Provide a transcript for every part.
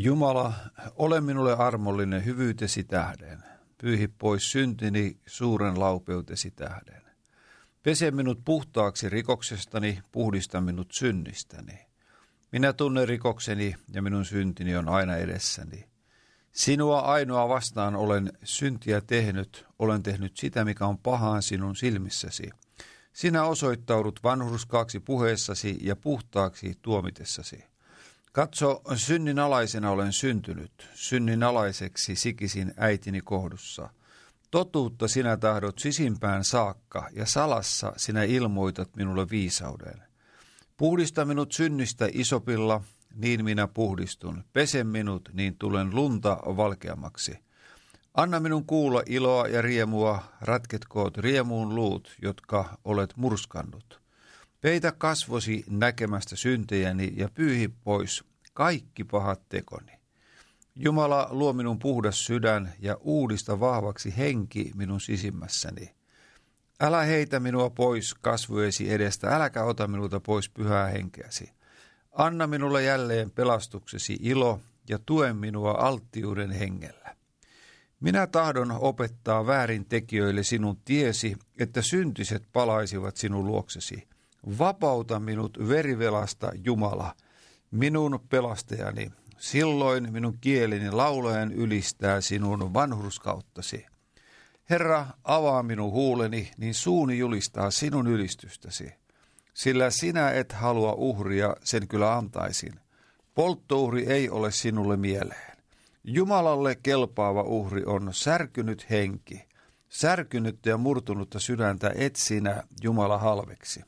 Jumala, ole minulle armollinen hyvyytesi tähden. Pyyhi pois syntini suuren laupeutesi tähden. Pese minut puhtaaksi rikoksestani, puhdista minut synnistäni. Minä tunnen rikokseni ja minun syntini on aina edessäni. Sinua ainoa vastaan olen syntiä tehnyt, olen tehnyt sitä, mikä on pahaan sinun silmissäsi. Sinä osoittaudut vanhurskaaksi puheessasi ja puhtaaksi tuomitessasi. Katso, synnin alaisena olen syntynyt, synnin alaiseksi sikisin äitini kohdussa. Totuutta sinä tahdot sisimpään saakka, ja salassa sinä ilmoitat minulle viisauden. Puhdista minut synnistä isopilla, niin minä puhdistun. Pese minut, niin tulen lunta valkeammaksi. Anna minun kuulla iloa ja riemua, ratketkoot riemuun luut, jotka olet murskannut. Peitä kasvosi näkemästä syntejäni ja pyyhi pois kaikki pahat tekoni. Jumala luo minun puhdas sydän ja uudista vahvaksi henki minun sisimmässäni. Älä heitä minua pois kasvuesi edestä, äläkä ota minulta pois pyhää henkeäsi. Anna minulle jälleen pelastuksesi ilo ja tue minua alttiuden hengellä. Minä tahdon opettaa väärin tekijöille sinun tiesi, että syntiset palaisivat sinun luoksesi. Vapauta minut verivelasta, Jumala, minun pelastajani. Silloin minun kieleni laulajan ylistää sinun vanhurskauttasi. Herra, avaa minun huuleni, niin suuni julistaa sinun ylistystäsi. Sillä sinä et halua uhria, sen kyllä antaisin. Polttouhri ei ole sinulle mieleen. Jumalalle kelpaava uhri on särkynyt henki. Särkynyttä ja murtunutta sydäntä et sinä, Jumala, halveksi.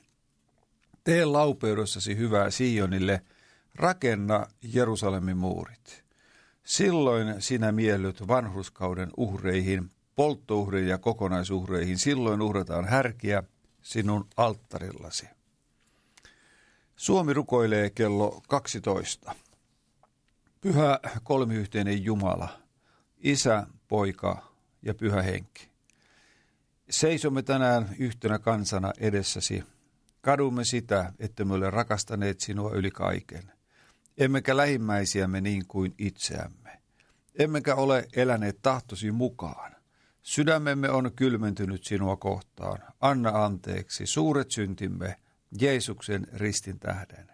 Tee laupeudessasi hyvää Sionille, rakenna Jerusalemin muurit. Silloin sinä miellyt vanhuskauden uhreihin, polttouhreihin ja kokonaisuhreihin. Silloin uhrataan härkiä sinun alttarillasi. Suomi rukoilee kello 12. Pyhä kolmiyhteinen Jumala, Isä, Poika ja Pyhä Henki. Seisomme tänään yhtenä kansana edessäsi Kadumme sitä, että me olemme rakastaneet sinua yli kaiken. Emmekä lähimmäisiämme niin kuin itseämme. Emmekä ole eläneet tahtosi mukaan. Sydämemme on kylmentynyt sinua kohtaan. Anna anteeksi suuret syntimme Jeesuksen ristin tähden.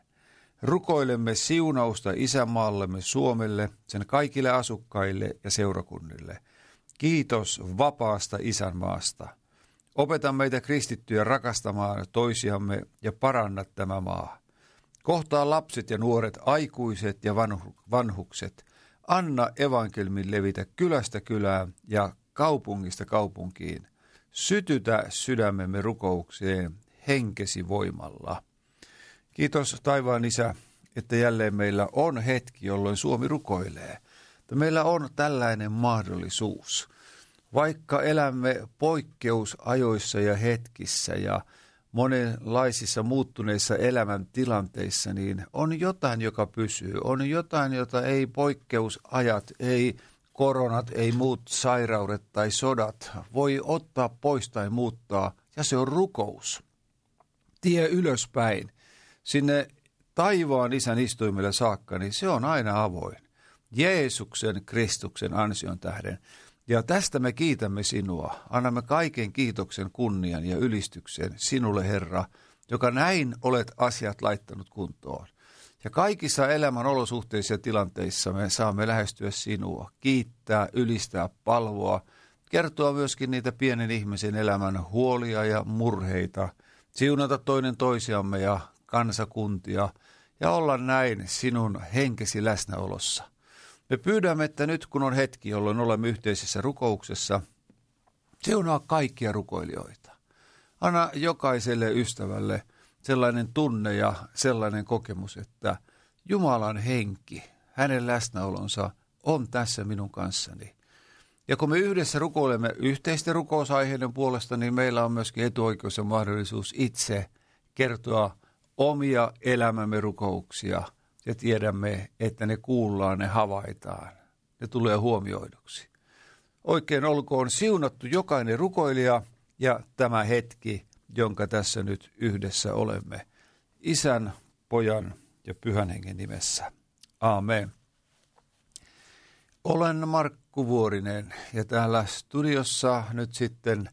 Rukoilemme siunausta isämaallemme Suomelle, sen kaikille asukkaille ja seurakunnille. Kiitos vapaasta isänmaasta. Opeta meitä kristittyjä rakastamaan toisiamme ja paranna tämä maa. Kohtaa lapset ja nuoret, aikuiset ja vanhu, vanhukset. Anna evankelmin levitä kylästä kylään ja kaupungista kaupunkiin. Sytytä sydämemme rukoukseen henkesi voimalla. Kiitos taivaan isä, että jälleen meillä on hetki, jolloin Suomi rukoilee. Meillä on tällainen mahdollisuus – vaikka elämme poikkeusajoissa ja hetkissä ja monenlaisissa muuttuneissa elämäntilanteissa, niin on jotain, joka pysyy. On jotain, jota ei poikkeusajat, ei koronat, ei muut sairaudet tai sodat voi ottaa pois tai muuttaa, ja se on rukous. Tie ylöspäin, sinne taivaan isän istuimelle saakka, niin se on aina avoin. Jeesuksen Kristuksen ansion tähden. Ja tästä me kiitämme sinua. Annamme kaiken kiitoksen, kunnian ja ylistyksen sinulle, Herra, joka näin olet asiat laittanut kuntoon. Ja kaikissa elämän olosuhteissa ja tilanteissa me saamme lähestyä sinua, kiittää, ylistää, palvoa, kertoa myöskin niitä pienen ihmisen elämän huolia ja murheita, siunata toinen toisiamme ja kansakuntia ja olla näin sinun henkesi läsnäolossa. Me pyydämme, että nyt kun on hetki, jolloin olemme yhteisessä rukouksessa, siunaa kaikkia rukoilijoita. Anna jokaiselle ystävälle sellainen tunne ja sellainen kokemus, että Jumalan henki, hänen läsnäolonsa on tässä minun kanssani. Ja kun me yhdessä rukoilemme yhteisten rukousaiheiden puolesta, niin meillä on myöskin etuoikeus ja mahdollisuus itse kertoa omia elämämme rukouksia ja tiedämme, että ne kuullaan, ne havaitaan, ne tulee huomioiduksi. Oikein olkoon siunattu jokainen rukoilija ja tämä hetki, jonka tässä nyt yhdessä olemme. Isän, pojan ja pyhän hengen nimessä. Aamen. Olen Markku Vuorinen ja täällä studiossa nyt sitten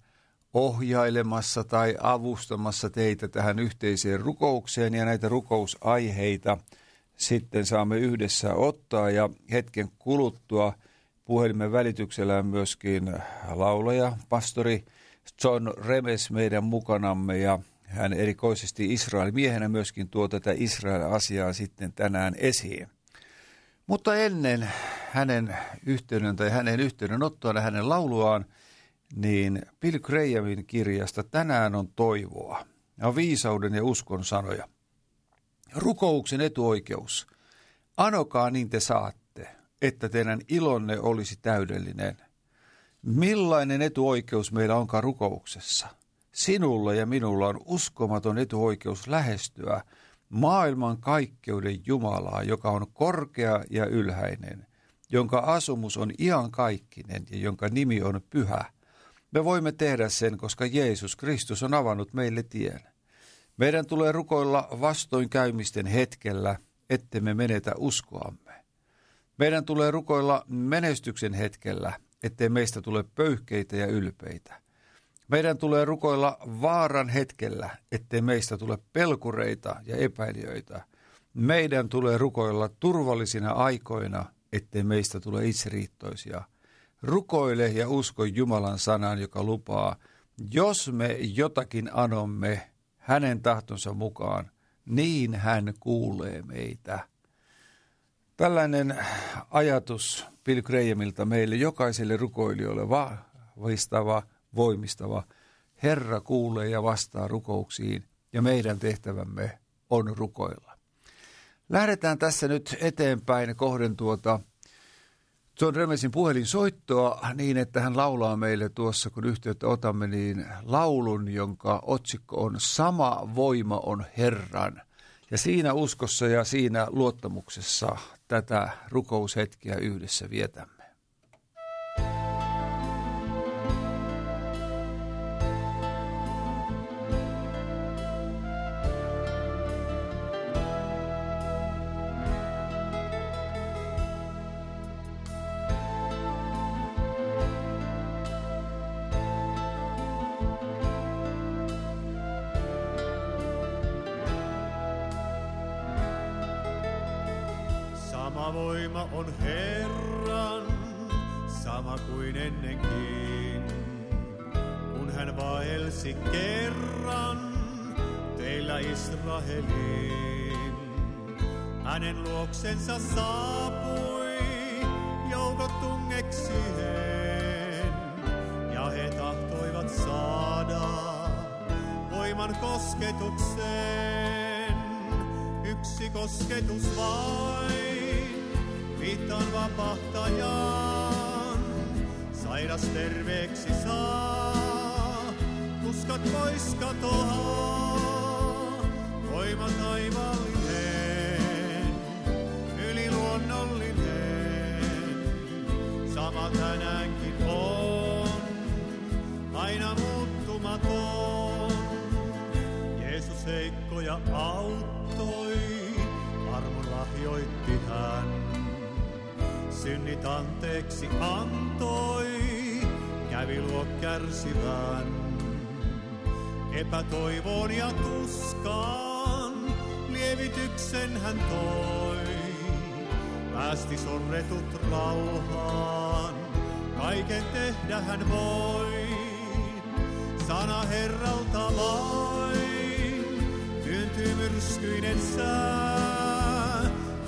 ohjailemassa tai avustamassa teitä tähän yhteiseen rukoukseen ja näitä rukousaiheita sitten saamme yhdessä ottaa ja hetken kuluttua puhelimen välityksellä myöskin laulaja, pastori John Remes meidän mukanamme ja hän erikoisesti Israelin miehenä myöskin tuo tätä Israel-asiaa sitten tänään esiin. Mutta ennen hänen yhteyden tai hänen yhteydenottoaan ja hänen lauluaan, niin Bill Grahamin kirjasta Tänään on toivoa. Ja viisauden ja uskon sanoja. Rukouksen etuoikeus. Anokaa niin te saatte, että teidän ilonne olisi täydellinen. Millainen etuoikeus meillä onkaan rukouksessa? Sinulla ja minulla on uskomaton etuoikeus lähestyä maailman kaikkeuden Jumalaa, joka on korkea ja ylhäinen, jonka asumus on iankaikkinen ja jonka nimi on pyhä. Me voimme tehdä sen, koska Jeesus Kristus on avannut meille tien. Meidän tulee rukoilla vastoinkäymisten hetkellä, ettemme menetä uskoamme. Meidän tulee rukoilla menestyksen hetkellä, ettei meistä tule pöyhkeitä ja ylpeitä. Meidän tulee rukoilla vaaran hetkellä, ettei meistä tule pelkureita ja epäilijöitä. Meidän tulee rukoilla turvallisina aikoina, ettei meistä tule itseriittoisia. Rukoile ja usko Jumalan sanan, joka lupaa, jos me jotakin anomme hänen tahtonsa mukaan, niin hän kuulee meitä. Tällainen ajatus Bill Grahamilta meille jokaiselle rukoilijoille vahvistava, voimistava. Herra kuulee ja vastaa rukouksiin ja meidän tehtävämme on rukoilla. Lähdetään tässä nyt eteenpäin kohden tuota John Remesin puhelinsoittoa niin, että hän laulaa meille tuossa, kun yhteyttä otamme, niin laulun, jonka otsikko on Sama voima on Herran. Ja siinä uskossa ja siinä luottamuksessa tätä rukoushetkiä yhdessä vietämme. Luoksensa saapui joukot tungeksien, ja he tahtoivat saada voiman kosketukseen. Yksi kosketus vain, viittaan vapahtajan, sairas terveeksi saa, tuskat pois katoaa, voima taivaallinen. sama tänäänkin on, aina muuttumaton. Jeesus heikkoja auttoi, armon lahjoitti hän. Synnit anteeksi antoi, kävi luo kärsivän. Epätoivon ja tuskaan Hyvityksen hän toi, päästi sorretut rauhaan, kaiken tehdä hän voi. Sana Herralta vain, tyyntyy myrskyinen sää,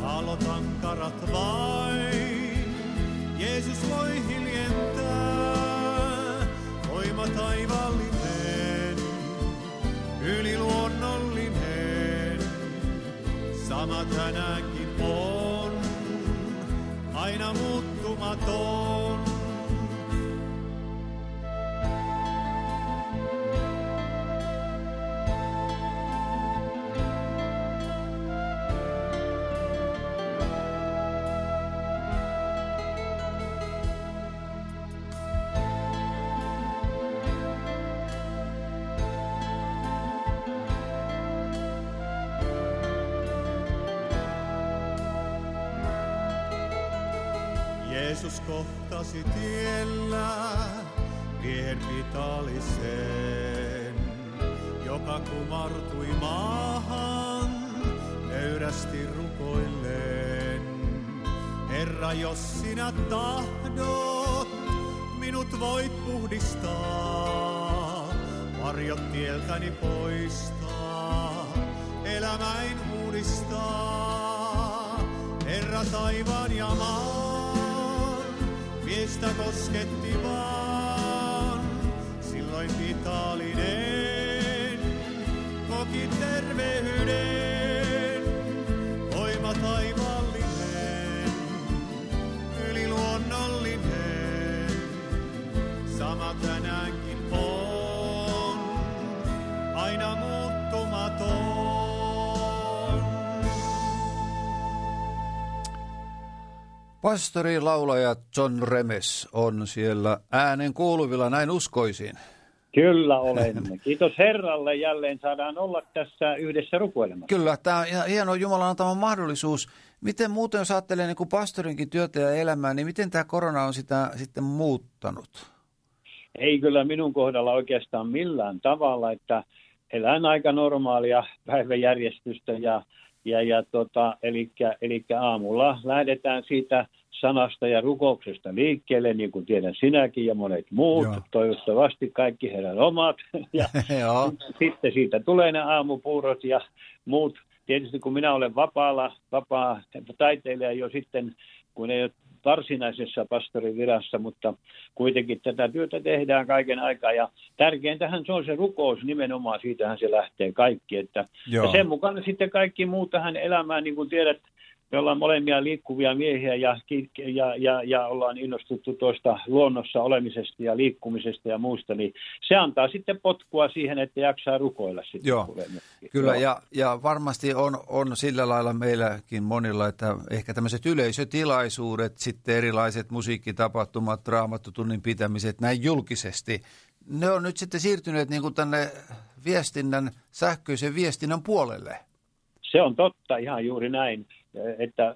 aallot vain, Jeesus voi sama tänäänkin on, aina muuttumaton. Jeesus kohtasi tiellä miehen vitaalisen, joka kumartui maahan nöyrästi rukoilleen. Herra, jos sinä tahdot, minut voit puhdistaa, varjot tieltäni poistaa, elämäin uudistaa. Herra taivaan ja maan, kosketti vaan. Pastori laulaja John Remes on siellä äänen kuuluvilla, näin uskoisin. Kyllä olemme. Kiitos Herralle. Jälleen saadaan olla tässä yhdessä rukoilemassa. Kyllä, tämä on hieno Jumalan antama mahdollisuus. Miten muuten, jos ajattelee niin kuin pastorinkin työtä ja elämää, niin miten tämä korona on sitä sitten muuttanut? Ei kyllä minun kohdalla oikeastaan millään tavalla, että elän aika normaalia päiväjärjestystä ja ja, ja tota, eli, aamulla lähdetään siitä sanasta ja rukouksesta liikkeelle, niin kuin tiedän sinäkin ja monet muut. Joo. Toivottavasti kaikki heidän omat. Ja sitten siitä tulee ne aamupuurot ja muut. Tietysti kun minä olen vapaalla, vapaa taiteilija jo sitten, kun ei ole varsinaisessa pastorin virassa, mutta kuitenkin tätä työtä tehdään kaiken aikaa. Ja tärkeintähän se on se rukous nimenomaan, siitähän se lähtee kaikki. Että, ja sen mukana sitten kaikki muu tähän elämään, niin kuin tiedät, me ollaan molemmia liikkuvia miehiä ja, ja, ja, ja ollaan innostuttu tuosta luonnossa olemisesta ja liikkumisesta ja muusta, niin se antaa sitten potkua siihen, että jaksaa rukoilla sitten. Joo, kyllä ja, ja varmasti on, on sillä lailla meilläkin monilla, että ehkä tämmöiset yleisötilaisuudet, sitten erilaiset musiikkitapahtumat, raamattotunnin pitämiset näin julkisesti, ne on nyt sitten siirtyneet niin kuin tänne viestinnän, sähköisen viestinnän puolelle. Se on totta, ihan juuri näin että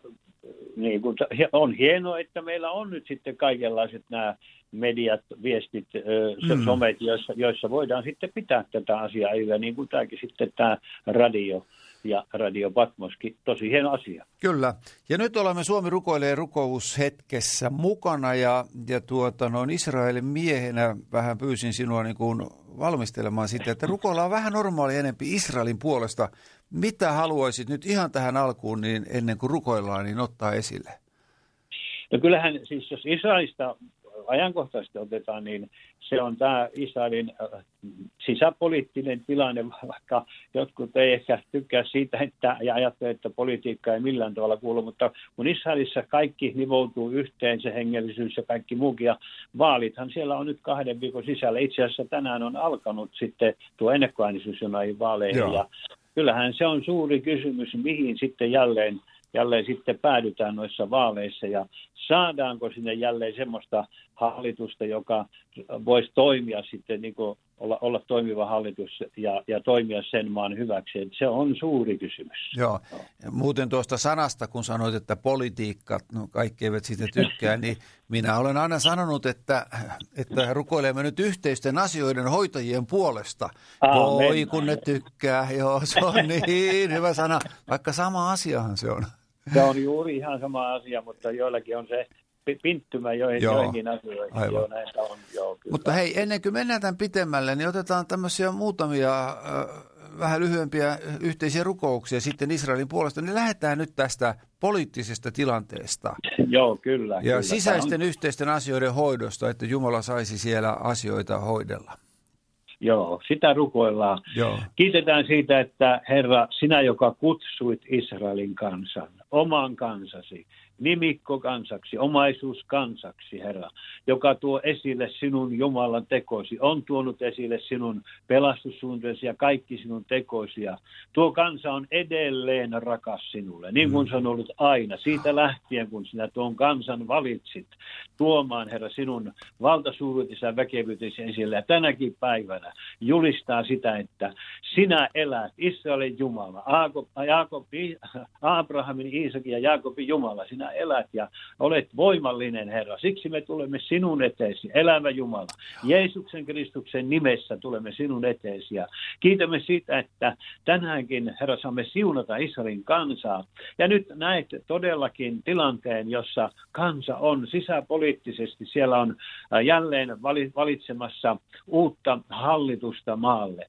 niin kuin, on hienoa, että meillä on nyt sitten kaikenlaiset nämä mediat, viestit, mm. somet, joissa, joissa voidaan sitten pitää tätä asiaa yllä, niin kuin tämäkin sitten tämä radio ja Radio Patmoskin. Tosi hieno asia. Kyllä. Ja nyt olemme Suomi rukoilee rukoushetkessä mukana ja, ja tuota, noin Israelin miehenä vähän pyysin sinua niin kuin valmistelemaan sitä, että rukoillaan vähän normaali enempi Israelin puolesta. Mitä haluaisit nyt ihan tähän alkuun, niin ennen kuin rukoillaan, niin ottaa esille? No kyllähän siis, jos Israelista ajankohtaisesti otetaan, niin se on tämä Israelin äh, sisäpoliittinen tilanne, vaikka jotkut ei ehkä tykkää siitä, että, ja ajattele, että politiikka ei millään tavalla kuulu, mutta kun Israelissa kaikki nivoutuu yhteen, se hengellisyys ja kaikki muukin, ja vaalithan siellä on nyt kahden viikon sisällä. Itse asiassa tänään on alkanut sitten tuo ennakkoäänisyys näihin vaaleihin, Joo. ja kyllähän se on suuri kysymys, mihin sitten jälleen jälleen sitten päädytään noissa vaaleissa ja saadaanko sinne jälleen semmoista hallitusta, joka voisi toimia sitten niin kuin olla, olla toimiva hallitus ja, ja toimia sen maan hyväksi. Et se on suuri kysymys. Joo. Muuten tuosta sanasta, kun sanoit, että politiikka, no kaikki eivät siitä tykkää, niin minä olen aina sanonut, että, että rukoilemme nyt yhteisten asioiden hoitajien puolesta. Aamen. Voi kun ne tykkää, joo, se on niin hyvä sana, vaikka sama asiahan se on. Se on juuri ihan sama asia, mutta joillakin on se pinttymä joihin, joo. joihinkin asioihin. Aivan. Joo, näitä on, joo, kyllä. Mutta hei, ennen kuin mennään tämän pitemmälle, niin otetaan tämmöisiä muutamia äh, vähän lyhyempiä yhteisiä rukouksia sitten Israelin puolesta, niin lähdetään nyt tästä poliittisesta tilanteesta. Joo, kyllä. Ja kyllä, sisäisten on... yhteisten asioiden hoidosta, että Jumala saisi siellä asioita hoidella. Joo, sitä rukoillaan. Joo. Kiitetään siitä, että Herra, sinä, joka kutsuit Israelin kansan, oman kansasi, nimikko kansaksi, omaisuus kansaksi, Herra, joka tuo esille sinun Jumalan tekoisi, on tuonut esille sinun pelastussuuntasi ja kaikki sinun tekoisia. Tuo kansa on edelleen rakas sinulle, niin kuin se on ollut aina, siitä lähtien, kun sinä tuon kansan valitsit tuomaan, Herra, sinun valtasuuruutesi ja väkevyytesi esille. Ja tänäkin päivänä julistaa sitä, että sinä elät, Israelin Jumala, Aakob, Jaakob, Abrahamin, Iisakin ja Jaakobin Jumala, sinä elät ja olet voimallinen, Herra. Siksi me tulemme sinun eteesi, elävä Jumala. Jeesuksen Kristuksen nimessä tulemme sinun eteesi ja kiitämme siitä, että tänäänkin, Herra, saamme siunata Israelin kansaa. Ja nyt näet todellakin tilanteen, jossa kansa on sisäpoliittisesti, siellä on äh, jälleen valitsemassa uutta hallitusta maalle.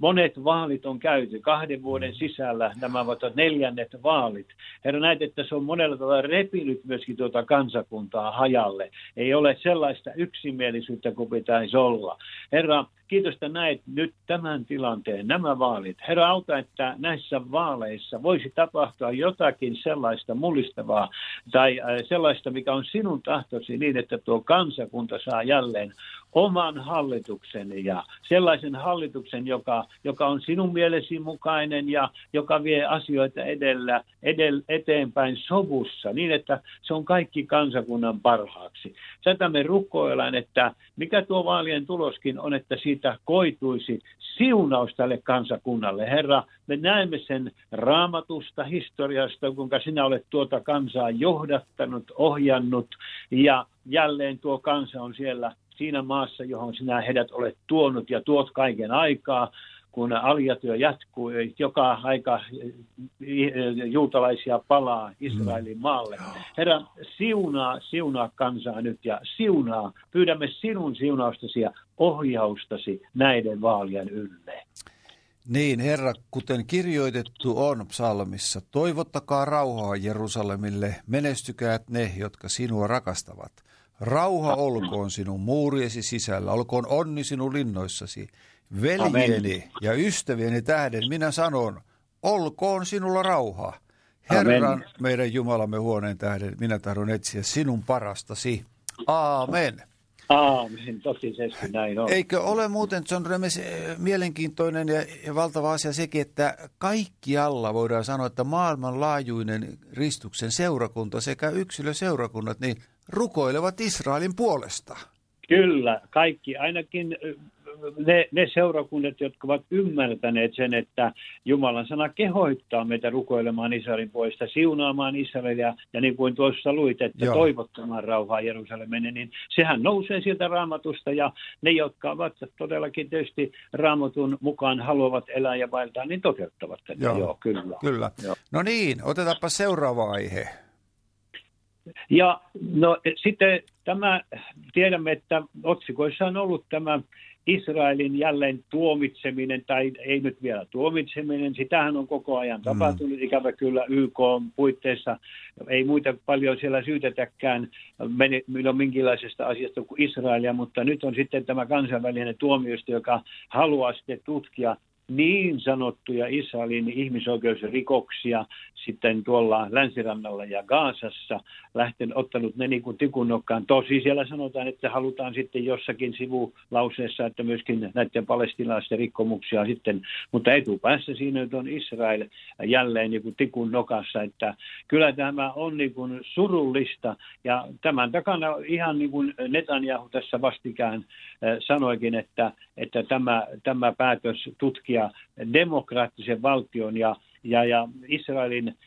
Monet vaalit on käyty kahden vuoden sisällä, nämä ovat neljännet vaalit. Herra, näet, että se on monella tavalla repinyt myöskin tuota kansakuntaa hajalle. Ei ole sellaista yksimielisyyttä kuin pitäisi olla. Herra, kiitos, että näet nyt tämän tilanteen, nämä vaalit. Herra, auta, että näissä vaaleissa voisi tapahtua jotakin sellaista mullistavaa tai sellaista, mikä on sinun tahtosi niin, että tuo kansakunta saa jälleen oman hallituksen ja sellaisen hallituksen, joka, joka on sinun mielesi mukainen ja joka vie asioita edellä, edellä, eteenpäin sovussa niin, että se on kaikki kansakunnan parhaaksi. Tätä me rukoillaan, että mikä tuo vaalien tuloskin on, että siitä koituisi siunaus tälle kansakunnalle. Herra, me näemme sen raamatusta, historiasta, kuinka sinä olet tuota kansaa johdattanut, ohjannut ja jälleen tuo kansa on siellä siinä maassa, johon sinä heidät olet tuonut ja tuot kaiken aikaa, kun aljatyö jatkuu, joka aika juutalaisia palaa Israelin maalle. Herra, siunaa, siunaa kansaa nyt ja siunaa, pyydämme sinun siunaustasi ja ohjaustasi näiden vaalien ylle. Niin, Herra, kuten kirjoitettu on psalmissa, toivottakaa rauhaa Jerusalemille, menestykäät ne, jotka sinua rakastavat. Rauha olkoon sinun muuriesi sisällä, olkoon onni sinun linnoissasi. Veljeni Amen. ja ystävieni tähden minä sanon, olkoon sinulla rauha. Herran, Amen. meidän Jumalamme huoneen tähden, minä tahdon etsiä sinun parastasi. Aamen. Aamen, totisesti näin on. Eikö ole muuten, John Remes, mielenkiintoinen ja, ja valtava asia sekin, että kaikkialla voidaan sanoa, että maailmanlaajuinen Ristuksen seurakunta sekä yksilöseurakunnat, niin rukoilevat Israelin puolesta. Kyllä, kaikki, ainakin ne, ne seurakunnat, jotka ovat ymmärtäneet sen, että Jumalan sana kehoittaa meitä rukoilemaan Israelin puolesta, siunaamaan Israelia, ja niin kuin tuossa luit, että Joo. toivottamaan rauhaa Jerusalemille, niin sehän nousee sieltä raamatusta, ja ne, jotka ovat todellakin tietysti raamatun mukaan haluavat elää ja vaeltaa, niin toteuttavat tätä. Joo, Joo kyllä. kyllä. Joo. No niin, otetaanpa seuraava aihe. Ja no sitten tämä, tiedämme, että otsikoissa on ollut tämä Israelin jälleen tuomitseminen, tai ei nyt vielä tuomitseminen, sitähän on koko ajan mm. tapahtunut, mm. ikävä kyllä YK on puitteissa. Ei muita paljon siellä syytetäkään milloin minkälaisesta asiasta kuin Israelia, mutta nyt on sitten tämä kansainvälinen tuomioistuin, joka haluaa sitten tutkia niin sanottuja Israelin ihmisoikeusrikoksia sitten tuolla länsirannalla ja Gaasassa, lähten ottanut ne niin kuin tikunnokkaan. Tosi siellä sanotaan, että halutaan sitten jossakin sivulauseessa, että myöskin näiden palestinaisten rikkomuksia sitten, mutta etupäässä siinä nyt on Israel jälleen niin kuin tikun nokassa, että kyllä tämä on niin kuin surullista ja tämän takana ihan niin kuin Netanyahu tässä vastikään sanoikin, että, että tämä, tämä päätös tutkia demokraattisen valtion ja ja, ja Israelin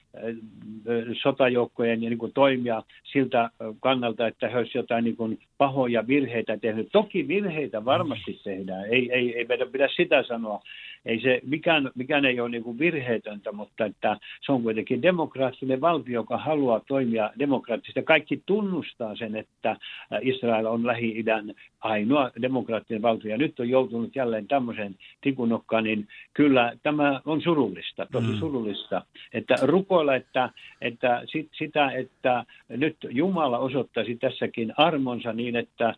sotajoukkojen niin kuin toimia siltä kannalta, että he olisivat jotain niin kuin pahoja virheitä tehnyt. Toki virheitä varmasti tehdään, ei, ei, ei meidän pidä sitä sanoa, ei se, mikään, mikään ei ole niin kuin virheetöntä, mutta että se on kuitenkin demokraattinen valtio, joka haluaa toimia demokraattisesti. Kaikki tunnustaa sen, että Israel on Lähi-idän ainoa demokraattinen valtio, ja nyt on joutunut jälleen tämmöisen tikunokkaan, niin kyllä tämä on surullista, tosi mm. surullista, että rukoilla, että, että sit, sitä, että nyt Jumala osoittaisi tässäkin armonsa niin, että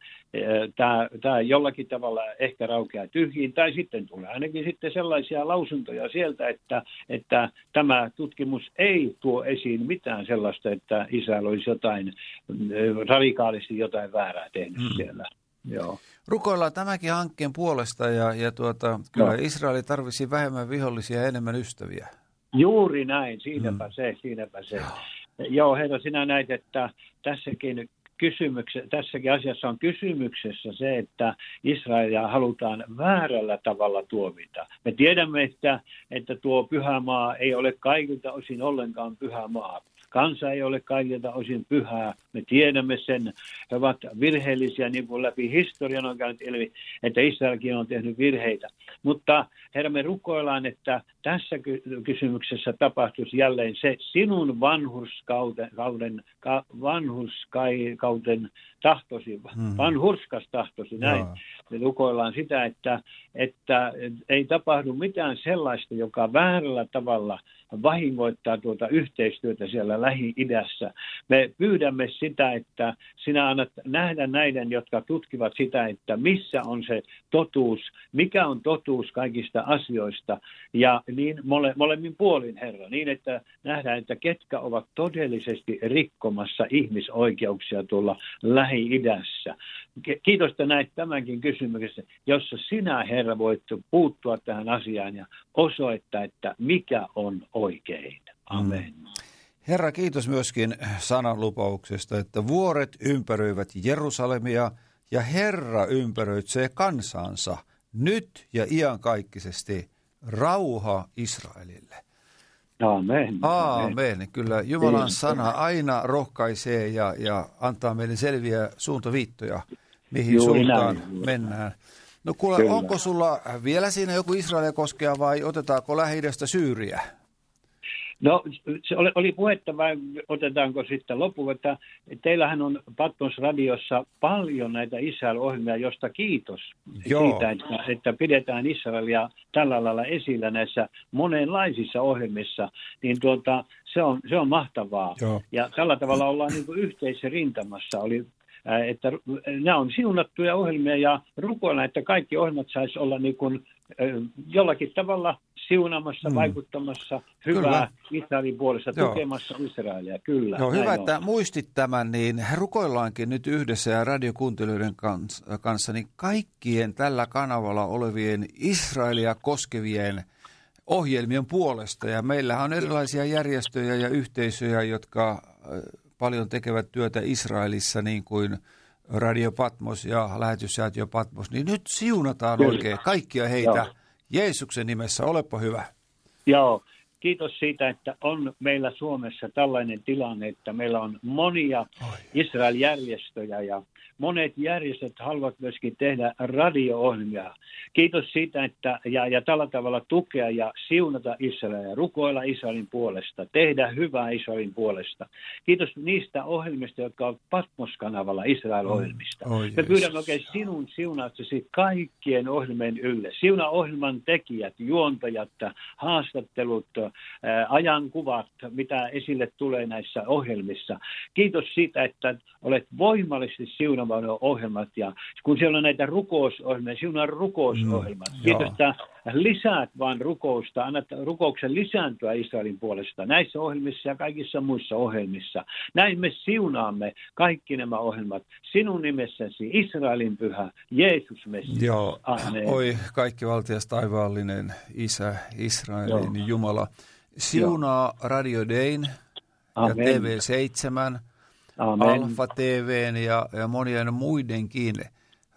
tämä jollakin tavalla ehkä raukeaa tyhjiin, tai sitten tulee ainakin sitten sellaisia lausuntoja sieltä, että, että tämä tutkimus ei tuo esiin mitään sellaista, että Israel olisi jotain radikaalisti jotain väärää tehnyt hmm. siellä. Joo. Rukoillaan tämäkin hankkeen puolesta ja, ja tuota, kyllä no. Israeli tarvisi vähemmän vihollisia ja enemmän ystäviä. Juuri näin, siinäpä hmm. se, siinäpä se. Joo. Joo, herra, sinä näit, että tässäkin kysymykse, tässäkin asiassa on kysymyksessä se, että Israelia halutaan väärällä tavalla tuomita. Me tiedämme, että, että tuo pyhä maa ei ole kaikilta osin ollenkaan pyhä maa. Kansa ei ole kaikilta osin pyhää. Me tiedämme sen. He ovat virheellisiä, niin kuin läpi historian on käynyt ilmi, että Israelkin on tehnyt virheitä. Mutta Herra, me rukoillaan, että tässä kysymyksessä tapahtuisi jälleen se sinun vanhurskauden, kauden, ka, vanhurskauden tahtosi, hmm. vanhurskas tahtosi, näin. Me rukoillaan sitä, että, että ei tapahdu mitään sellaista, joka väärällä tavalla – vahingoittaa tuota yhteistyötä siellä Lähi-idässä. Me pyydämme sitä, että sinä annat nähdä näiden, jotka tutkivat sitä, että missä on se totuus, mikä on totuus kaikista asioista, ja niin mole, molemmin puolin, Herra, niin että nähdään, että ketkä ovat todellisesti rikkomassa ihmisoikeuksia tuolla Lähi-idässä. Kiitos, että näit tämänkin kysymyksen, jossa sinä, Herra, voit puuttua tähän asiaan ja osoittaa, että mikä on oikein. Amen. Mm. Herra, kiitos myöskin sananlupauksesta, että vuoret ympäröivät Jerusalemia ja Herra ympäröitsee kansansa nyt ja iankaikkisesti rauha Israelille. Amen. Aamen. Kyllä Jumalan sana aina rohkaisee ja, ja antaa meille selviä suuntaviittoja, mihin Juuri suuntaan näin. mennään. No kuule, Kyllä. onko sulla vielä siinä joku Israelia koskea vai otetaanko lähi Syyriä? No se oli, oli puhetta vai otetaanko sitten loppu, että teillähän on Patmos radiossa paljon näitä Israel-ohjelmia, josta kiitos Joo. siitä, että, että pidetään Israelia tällä lailla esillä näissä monenlaisissa ohjelmissa, niin tuota, se, on, se on mahtavaa. Joo. Ja tällä tavalla ollaan niin yhteisrintamassa. Oli että nämä on siunattuja ohjelmia ja rukoilla, että kaikki ohjelmat saisi olla niin kuin, jollakin tavalla siunaamassa, mm. vaikuttamassa hyvää kyllä. Israelin puolesta, Joo. tukemassa Israelia, kyllä. Joo, hyvä, on. että muistit tämän, niin rukoillaankin nyt yhdessä ja radiokuuntelijoiden kanssa, niin kaikkien tällä kanavalla olevien Israelia koskevien ohjelmien puolesta. Ja meillähän on erilaisia järjestöjä ja yhteisöjä, jotka paljon tekevät työtä Israelissa, niin kuin Radio Patmos ja lähetyssäätiö Patmos, niin nyt siunataan Kyllä. oikein kaikkia heitä Joo. Jeesuksen nimessä. Olepa hyvä. Joo, kiitos siitä, että on meillä Suomessa tällainen tilanne, että meillä on monia Israel-järjestöjä ja monet järjestöt haluavat myöskin tehdä radio-ohjelmia. Kiitos siitä, että ja, ja tällä tavalla tukea ja siunata Israelia, rukoilla Israelin puolesta, tehdä hyvää Israelin puolesta. Kiitos niistä ohjelmista, jotka ovat Patmos-kanavalla Israel-ohjelmista. Oh, oh, Me pyydämme oikein sinun siunauksesi kaikkien ohjelmien ylle. Siuna ohjelman tekijät, juontajat, haastattelut, ajankuvat, mitä esille tulee näissä ohjelmissa. Kiitos siitä, että olet voimallisesti siunaamaan ohjelmat ja kun siellä on näitä rukousohjelmia, siunaa rukousohjelmat. Mm, että lisäät vaan rukousta, annat rukouksen lisääntyä Israelin puolesta näissä ohjelmissa ja kaikissa muissa ohjelmissa. Näin me siunaamme kaikki nämä ohjelmat sinun nimessäsi, Israelin pyhä, Jeesus Messias. Joo, Amen. oi kaikki valtias taivaallinen Isä, Israelin Joo. Jumala. Siunaa Joo. Radio Dayn ja TV7, Amen. Alfa TVn ja, ja monien muidenkin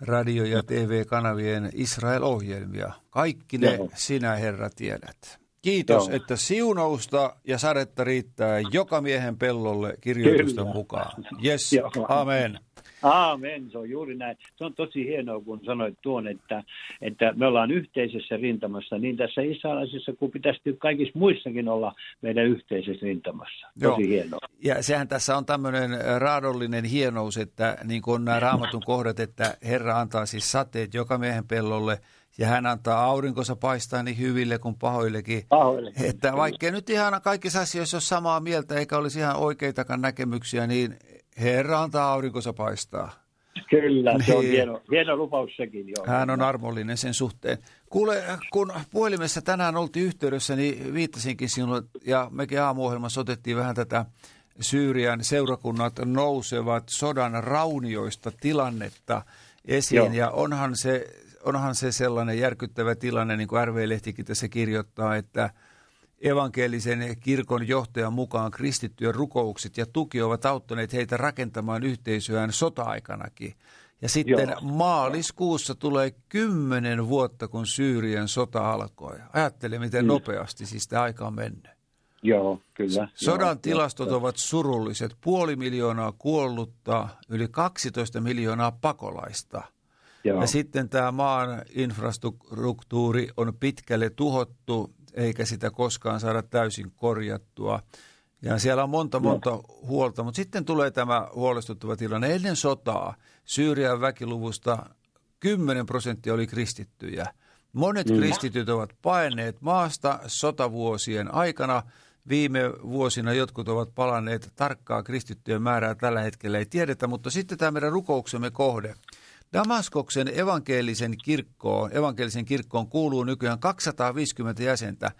radio- ja TV-kanavien Israel-ohjelmia. Kaikki ne Joo. sinä, Herra, tiedät. Kiitos, Joo. että siunausta ja sadetta riittää joka miehen pellolle kirjoitusten Kyllä. mukaan. Yes, amen. Aamen, se on juuri näin. Se on tosi hienoa, kun sanoit tuon, että, että me ollaan yhteisessä rintamassa, niin tässä israelaisessa kuin pitäisi kaikissa muissakin olla meidän yhteisessä rintamassa. Tosi Joo. hienoa. Ja sehän tässä on tämmöinen raadollinen hienous, että niin kuin nämä raamatun kohdat, että Herra antaa siis sateet joka miehen pellolle, ja hän antaa aurinkossa paistaa niin hyville kuin pahoillekin. pahoillekin. Että vaikka nyt ihan kaikissa asioissa ole samaa mieltä eikä olisi ihan oikeitakaan näkemyksiä, niin Herra antaa aurinkossa paistaa. Kyllä, se on niin. hieno, hieno lupaus sekin. Joo. Hän on armollinen sen suhteen. Kuule, kun puhelimessa tänään oltiin yhteydessä, niin viittasinkin sinulle, ja mekin aamuohjelmassa otettiin vähän tätä Syyrian seurakunnat nousevat sodan raunioista tilannetta esiin, Joo. ja onhan se, onhan se sellainen järkyttävä tilanne, niin kuin RV-lehtikin tässä kirjoittaa, että – evankelisen kirkon johtajan mukaan kristittyjen rukoukset ja tuki ovat auttaneet heitä rakentamaan yhteisöään sota-aikanakin. Ja sitten Joo. maaliskuussa tulee kymmenen vuotta, kun Syyrien sota alkoi. Ajattele, miten nopeasti siis tämä aika on mennyt. Joo, kyllä. Sodan joo, tilastot joo. ovat surulliset. Puoli miljoonaa kuollutta, yli 12 miljoonaa pakolaista. Joo. Ja sitten tämä maan infrastruktuuri on pitkälle tuhottu eikä sitä koskaan saada täysin korjattua. Ja siellä on monta, monta huolta, mutta sitten tulee tämä huolestuttava tilanne. Ennen sotaa Syyrian väkiluvusta 10 prosenttia oli kristittyjä. Monet kristityt ovat paenneet maasta sotavuosien aikana. Viime vuosina jotkut ovat palanneet tarkkaa kristittyjen määrää tällä hetkellä ei tiedetä, mutta sitten tämä meidän rukouksemme kohde – Damaskoksen evankelisen kirkkoon, evankelisen kirkkoon kuuluu nykyään 250 jäsentä.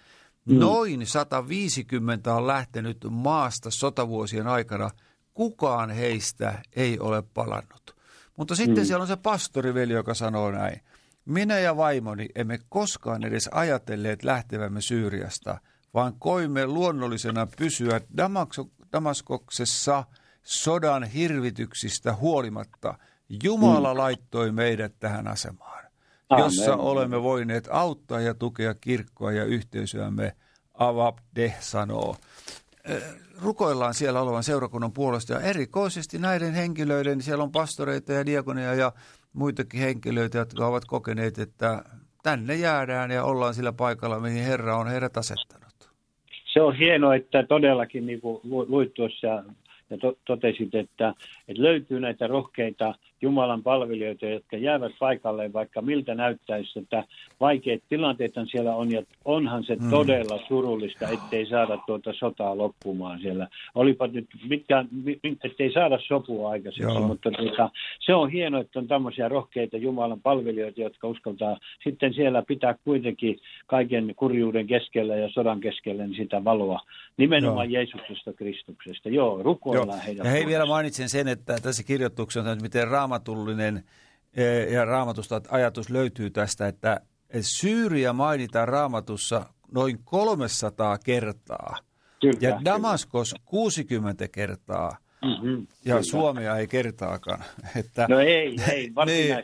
Mm. Noin 150 on lähtenyt maasta sotavuosien aikana. Kukaan heistä ei ole palannut. Mutta sitten mm. siellä on se pastoriveli, joka sanoo näin. Minä ja vaimoni emme koskaan edes ajatelleet lähtevämme Syyriasta, vaan koimme luonnollisena pysyä Damaskoksessa sodan hirvityksistä huolimatta – Jumala mm. laittoi meidät tähän asemaan, Amen. jossa olemme voineet auttaa ja tukea kirkkoa ja yhteisöämme. Avabde sanoo. Rukoillaan siellä olevan seurakunnan puolesta ja erikoisesti näiden henkilöiden, siellä on pastoreita ja diakonia ja muitakin henkilöitä, jotka ovat kokeneet, että tänne jäädään ja ollaan sillä paikalla, mihin Herra on heidät asettanut. Se on hienoa, että todellakin niin kuin luit tuossa ja to, totesit, että, että löytyy näitä rohkeita Jumalan palvelijoita, jotka jäävät paikalle, vaikka miltä näyttäisi, että vaikeat tilanteet siellä on, ja onhan se mm. todella surullista, ettei saada tuota sotaa loppumaan siellä. Olipa nyt mitkä, ettei saada sopua aikaiseksi, Joo. mutta tuota, se on hienoa, että on tämmöisiä rohkeita Jumalan palvelijoita, jotka uskaltaa sitten siellä pitää kuitenkin kaiken kurjuuden keskellä ja sodan keskellä niin sitä valoa, nimenomaan Joo. Jeesuksesta Kristuksesta. Joo, rukoillaan Joo. heidän Ja hei, vielä mainitsen sen, että tässä kirjoituksessa, että miten Raama raamatullinen eh, ja raamatusta ajatus löytyy tästä, että Syyriä mainitaan raamatussa noin 300 kertaa kyllä, ja Damaskos kyllä. 60 kertaa. Mm-hmm, ja kyllä. Suomea ei kertaakaan. Että, no ei, ei, niin,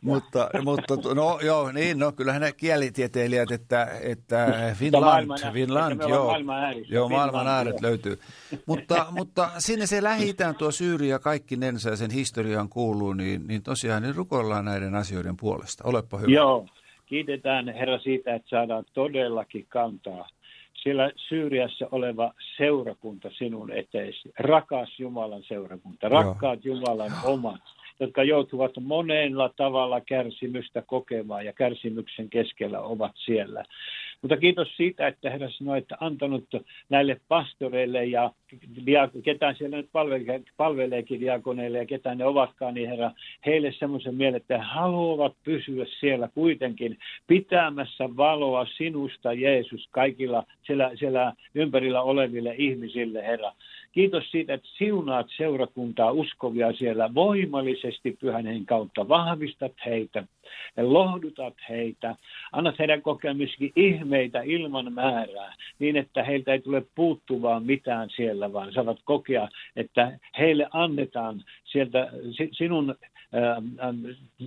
mutta, mutta no joo, niin, no kyllähän ne kielitieteilijät, että, että Finland, maailman, Finland, että joo, maailman äärissä, joo, maailman ääret löytyy. Mutta, mutta sinne se lähi tuo Syyria kaikki nensa ja sen historiaan kuuluu, niin, niin tosiaan niin rukoillaan näiden asioiden puolesta. Olepa hyvä. Joo, kiitetään Herra siitä, että saadaan todellakin kantaa siellä Syyriassa oleva seurakunta sinun eteesi. Rakas Jumalan seurakunta, rakkaat Joo. Jumalan omat, jotka joutuvat monella tavalla kärsimystä kokemaan ja kärsimyksen keskellä ovat siellä. Mutta kiitos siitä, että Herra sanoi, että antanut näille pastoreille ja ketään siellä nyt palvelee, palveleekin diakoneille ja ketään ne ovatkaan, niin Herra, heille semmoisen mielen, että he haluavat pysyä siellä kuitenkin pitämässä valoa sinusta, Jeesus, kaikilla siellä, siellä ympärillä oleville ihmisille, Herra. Kiitos siitä, että siunaat seurakuntaa uskovia siellä voimallisesti pyhän kautta. Vahvistat heitä ja lohdutat heitä. Annat heidän kokea myöskin ihmeitä ilman määrää, niin että heiltä ei tule puuttuvaa mitään siellä, vaan saavat kokea, että heille annetaan sieltä sinun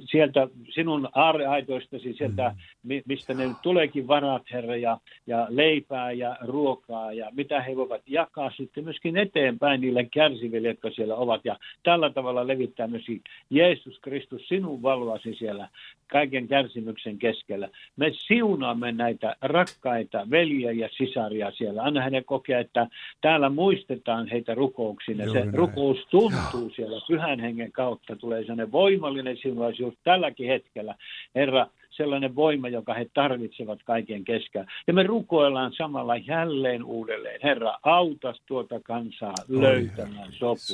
sieltä sinun aarreaitoistasi, sieltä mm. mistä ne tuleekin varat, Herra, ja, ja leipää ja ruokaa, ja mitä he voivat jakaa sitten myöskin eteenpäin niille kärsiville, jotka siellä ovat, ja tällä tavalla levittää myöskin Jeesus Kristus sinun valoasi siellä kaiken kärsimyksen keskellä. Me siunaamme näitä rakkaita veljiä ja sisaria siellä. Anna hänen kokea, että täällä muistetaan heitä rukouksina. Se näin. rukous tuntuu Joo. siellä pyhän hengen kautta. Tulee sellainen voimallinen siunaisuus tälläkin hetkellä. Herra, sellainen voima, joka he tarvitsevat kaiken keskellä. Ja me rukoillaan samalla jälleen uudelleen. Herra, auta tuota kansaa löytämään sopu.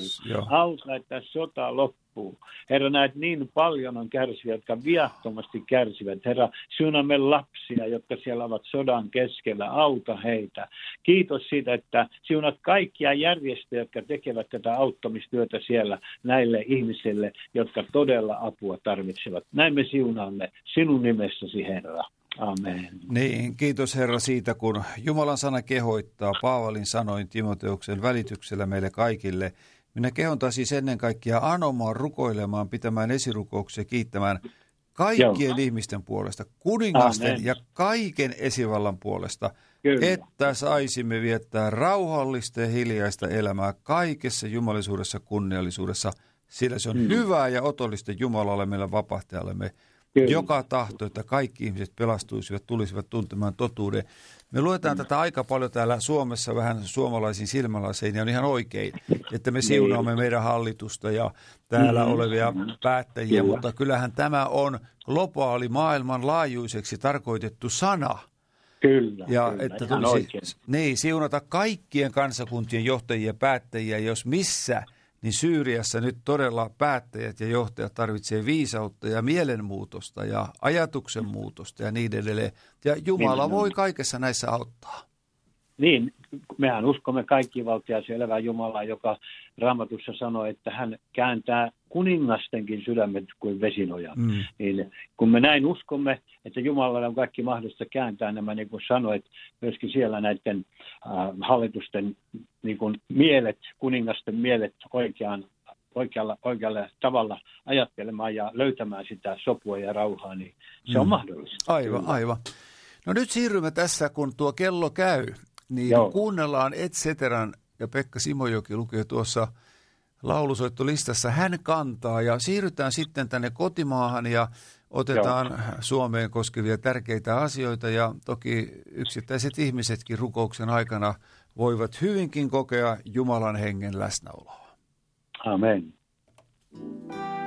Auta, että sota loppuu loppuu. Herra, näet niin paljon on kärsiviä, jotka viattomasti kärsivät. Herra, siunamme lapsia, jotka siellä ovat sodan keskellä. Auta heitä. Kiitos siitä, että siunat kaikkia järjestöjä, jotka tekevät tätä auttamistyötä siellä näille ihmisille, jotka todella apua tarvitsevat. Näin me siunaamme sinun nimessäsi, Herra. Amen. Niin, kiitos Herra siitä, kun Jumalan sana kehoittaa Paavalin sanoin Timoteuksen välityksellä meille kaikille – minä kehontan siis ennen kaikkea anomaan, rukoilemaan, pitämään esirukouksia, kiittämään kaikkien Joo. ihmisten puolesta, kuningasten Amen. ja kaiken esivallan puolesta, Kyllä. että saisimme viettää rauhallista ja hiljaista elämää kaikessa jumalisuudessa, kunniallisuudessa, sillä se on mm. hyvää ja otollista Jumalalle, meillä vapahtajallemme, Kyllä. joka tahto, että kaikki ihmiset pelastuisivat, tulisivat tuntemaan totuuden. Me luetaan mm. tätä aika paljon täällä Suomessa vähän suomalaisiin silmälasein ja on ihan oikein, että me siunaamme niin. meidän hallitusta ja täällä mm. olevia päättäjiä, Kyllä. mutta kyllähän tämä on globaali maailmanlaajuiseksi tarkoitettu sana. Kyllä, ja kyllä, että tulisi niin, siunata kaikkien kansakuntien johtajia ja päättäjiä, jos missä – niin Syyriassa nyt todella päättäjät ja johtajat tarvitsevat viisautta ja mielenmuutosta ja ajatuksen muutosta ja niin edelleen. Ja Jumala voi kaikessa näissä auttaa. Niin, mehän uskomme kaikki valtiaisi elävää Jumalaa, joka Raamatussa sanoi, että hän kääntää kuningastenkin sydämet kuin vesinoja. Mm. Niin, kun me näin uskomme, että Jumalalla on kaikki mahdollista kääntää nämä, niin kuin sanoit, myöskin siellä näiden äh, hallitusten niin kuin mielet, kuningasten mielet oikeaan oikealla, oikealla tavalla ajattelemaan ja löytämään sitä sopua ja rauhaa, niin se mm. on mahdollista. Aivan, aivan. No nyt siirrymme tässä, kun tuo kello käy, niin Joo. kuunnellaan Et Ceteran ja Pekka Simojoki lukee tuossa laulusoittolistassa. Hän kantaa ja siirrytään sitten tänne kotimaahan ja otetaan Joo. Suomeen koskevia tärkeitä asioita ja toki yksittäiset ihmisetkin rukouksen aikana voivat hyvinkin kokea Jumalan hengen läsnäoloa. Amen. Katsomme uskon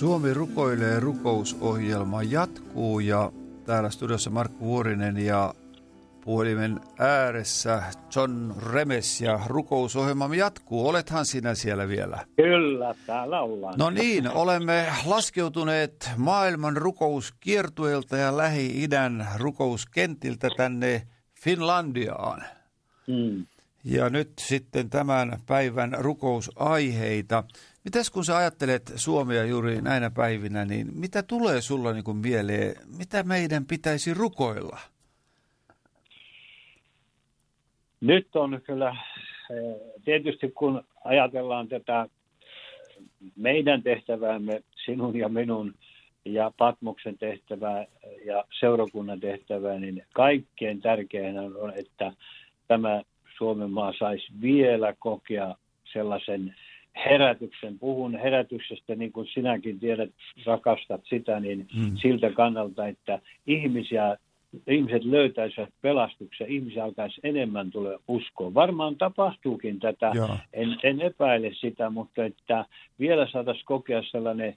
Suomi rukoilee rukousohjelma jatkuu ja täällä studiossa Markku Vuorinen ja puhelimen ääressä John Remes ja rukousohjelmamme jatkuu. Olethan sinä siellä vielä? Kyllä, täällä ollaan. No niin, olemme laskeutuneet maailman rukouskiertueelta ja Lähi-idän rukouskentiltä tänne Finlandiaan. Mm. Ja nyt sitten tämän päivän rukousaiheita. Mitäs kun sä ajattelet Suomea juuri näinä päivinä, niin mitä tulee sulla niin kuin mieleen, mitä meidän pitäisi rukoilla? Nyt on kyllä, tietysti kun ajatellaan tätä meidän tehtäväämme, sinun ja minun ja Patmoksen tehtävää ja seurakunnan tehtävää, niin kaikkein tärkeinä on, että tämä Suomen maa saisi vielä kokea sellaisen herätyksen. Puhun herätyksestä, niin kuin sinäkin tiedät, rakastat sitä, niin mm. siltä kannalta, että ihmisiä, ihmiset löytäisivät pelastuksen, ihmisiä alkaisi enemmän tulee uskoa. Varmaan tapahtuukin tätä, en, en epäile sitä, mutta että vielä saataisiin kokea sellainen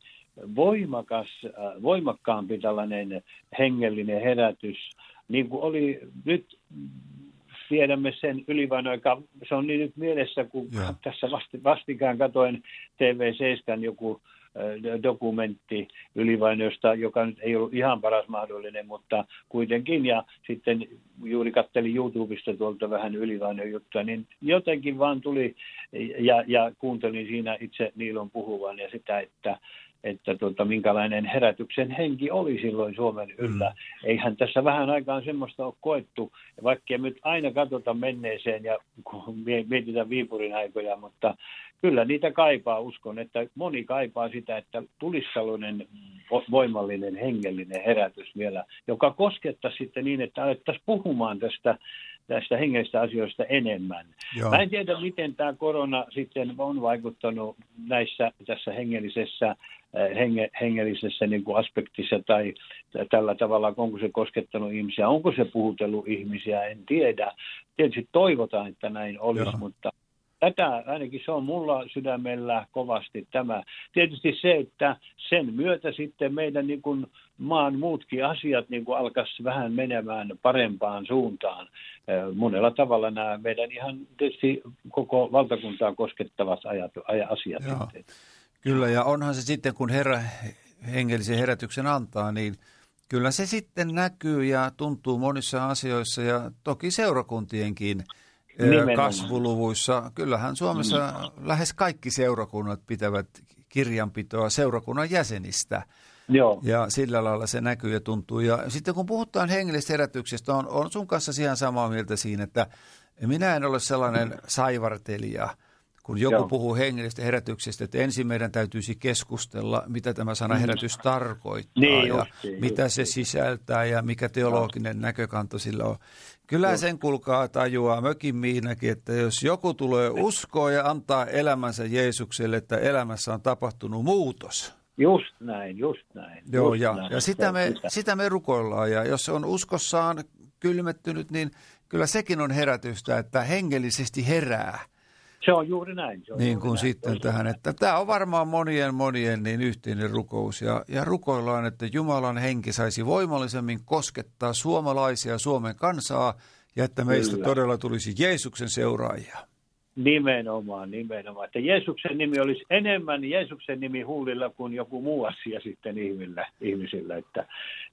voimakas, äh, voimakkaampi tällainen hengellinen herätys, niin kuin oli nyt tiedämme sen ylivainoika. Se on niin nyt mielessä, kun ja. tässä vasti, vastikään katoin TV7 joku dokumentti ylivainoista, joka nyt ei ollut ihan paras mahdollinen, mutta kuitenkin. Ja sitten juuri kattelin YouTubesta tuolta vähän ylivainoja juttuja, niin jotenkin vaan tuli ja, ja kuuntelin siinä itse Niilon puhuvan ja sitä, että että tota, minkälainen herätyksen henki oli silloin Suomen yllä. Mm. Eihän tässä vähän aikaan semmoista ole koettu, vaikka nyt aina katsota menneeseen ja mietitään Viipurin aikoja, mutta kyllä niitä kaipaa, uskon, että moni kaipaa sitä, että tulisi sellainen voimallinen hengellinen herätys vielä, joka koskettaisi sitten niin, että alettaisiin puhumaan tästä tästä hengellisistä asioista enemmän. Joo. Mä en tiedä, miten tämä korona sitten on vaikuttanut näissä tässä hengellisessä, henge, hengellisessä niin kuin aspektissa tai tällä tavalla, onko se koskettanut ihmisiä, onko se puhutellut ihmisiä, en tiedä. Tietysti toivotaan, että näin olisi, Joo. mutta tätä ainakin se on mulla sydämellä kovasti tämä. Tietysti se, että sen myötä sitten meidän niin kuin maan muutkin asiat niin kuin alkaisi vähän menemään parempaan suuntaan. Monella tavalla nämä meidän ihan tietysti koko valtakuntaa koskettavat ajat, asiat. Joo. Kyllä, ja onhan se sitten, kun Herra hengellisen herätyksen antaa, niin kyllä se sitten näkyy ja tuntuu monissa asioissa ja toki seurakuntienkin – Nimenomaan. kasvuluvuissa. Kyllähän Suomessa mm. lähes kaikki seurakunnat pitävät kirjanpitoa seurakunnan jäsenistä. Joo. Ja sillä lailla se näkyy ja tuntuu. Ja sitten kun puhutaan hengellisestä herätyksestä, on, on sun kanssa ihan samaa mieltä siinä, että minä en ole sellainen saivartelija – kun joku Joo. puhuu hengellisestä herätyksestä, että ensin meidän täytyisi keskustella, mitä tämä sana mm. herätys tarkoittaa niin, ja just, mitä just, se sisältää ja mikä teologinen no. näkökanta sillä on. Kyllä just. sen kulkaa tajuaa mökin Miinäkin, että jos joku tulee uskoa ja antaa elämänsä Jeesukselle, että elämässä on tapahtunut muutos. Just näin, just näin. Joo, just ja, näin. ja sitä, me, sitä me rukoillaan ja jos se on uskossaan kylmettynyt, niin kyllä sekin on herätystä, että hengellisesti herää. Se on juuri näin. Se on niin kuin näin. sitten tähän, että tämä on varmaan monien monien niin yhteinen rukous ja, ja rukoillaan, että Jumalan henki saisi voimallisemmin koskettaa suomalaisia Suomen kansaa ja että meistä Kyllä. todella tulisi Jeesuksen seuraajia. Nimenomaan, nimenomaan. Että Jeesuksen nimi olisi enemmän Jeesuksen nimi huulilla kuin joku muu asia sitten ihmillä, ihmisillä. Että,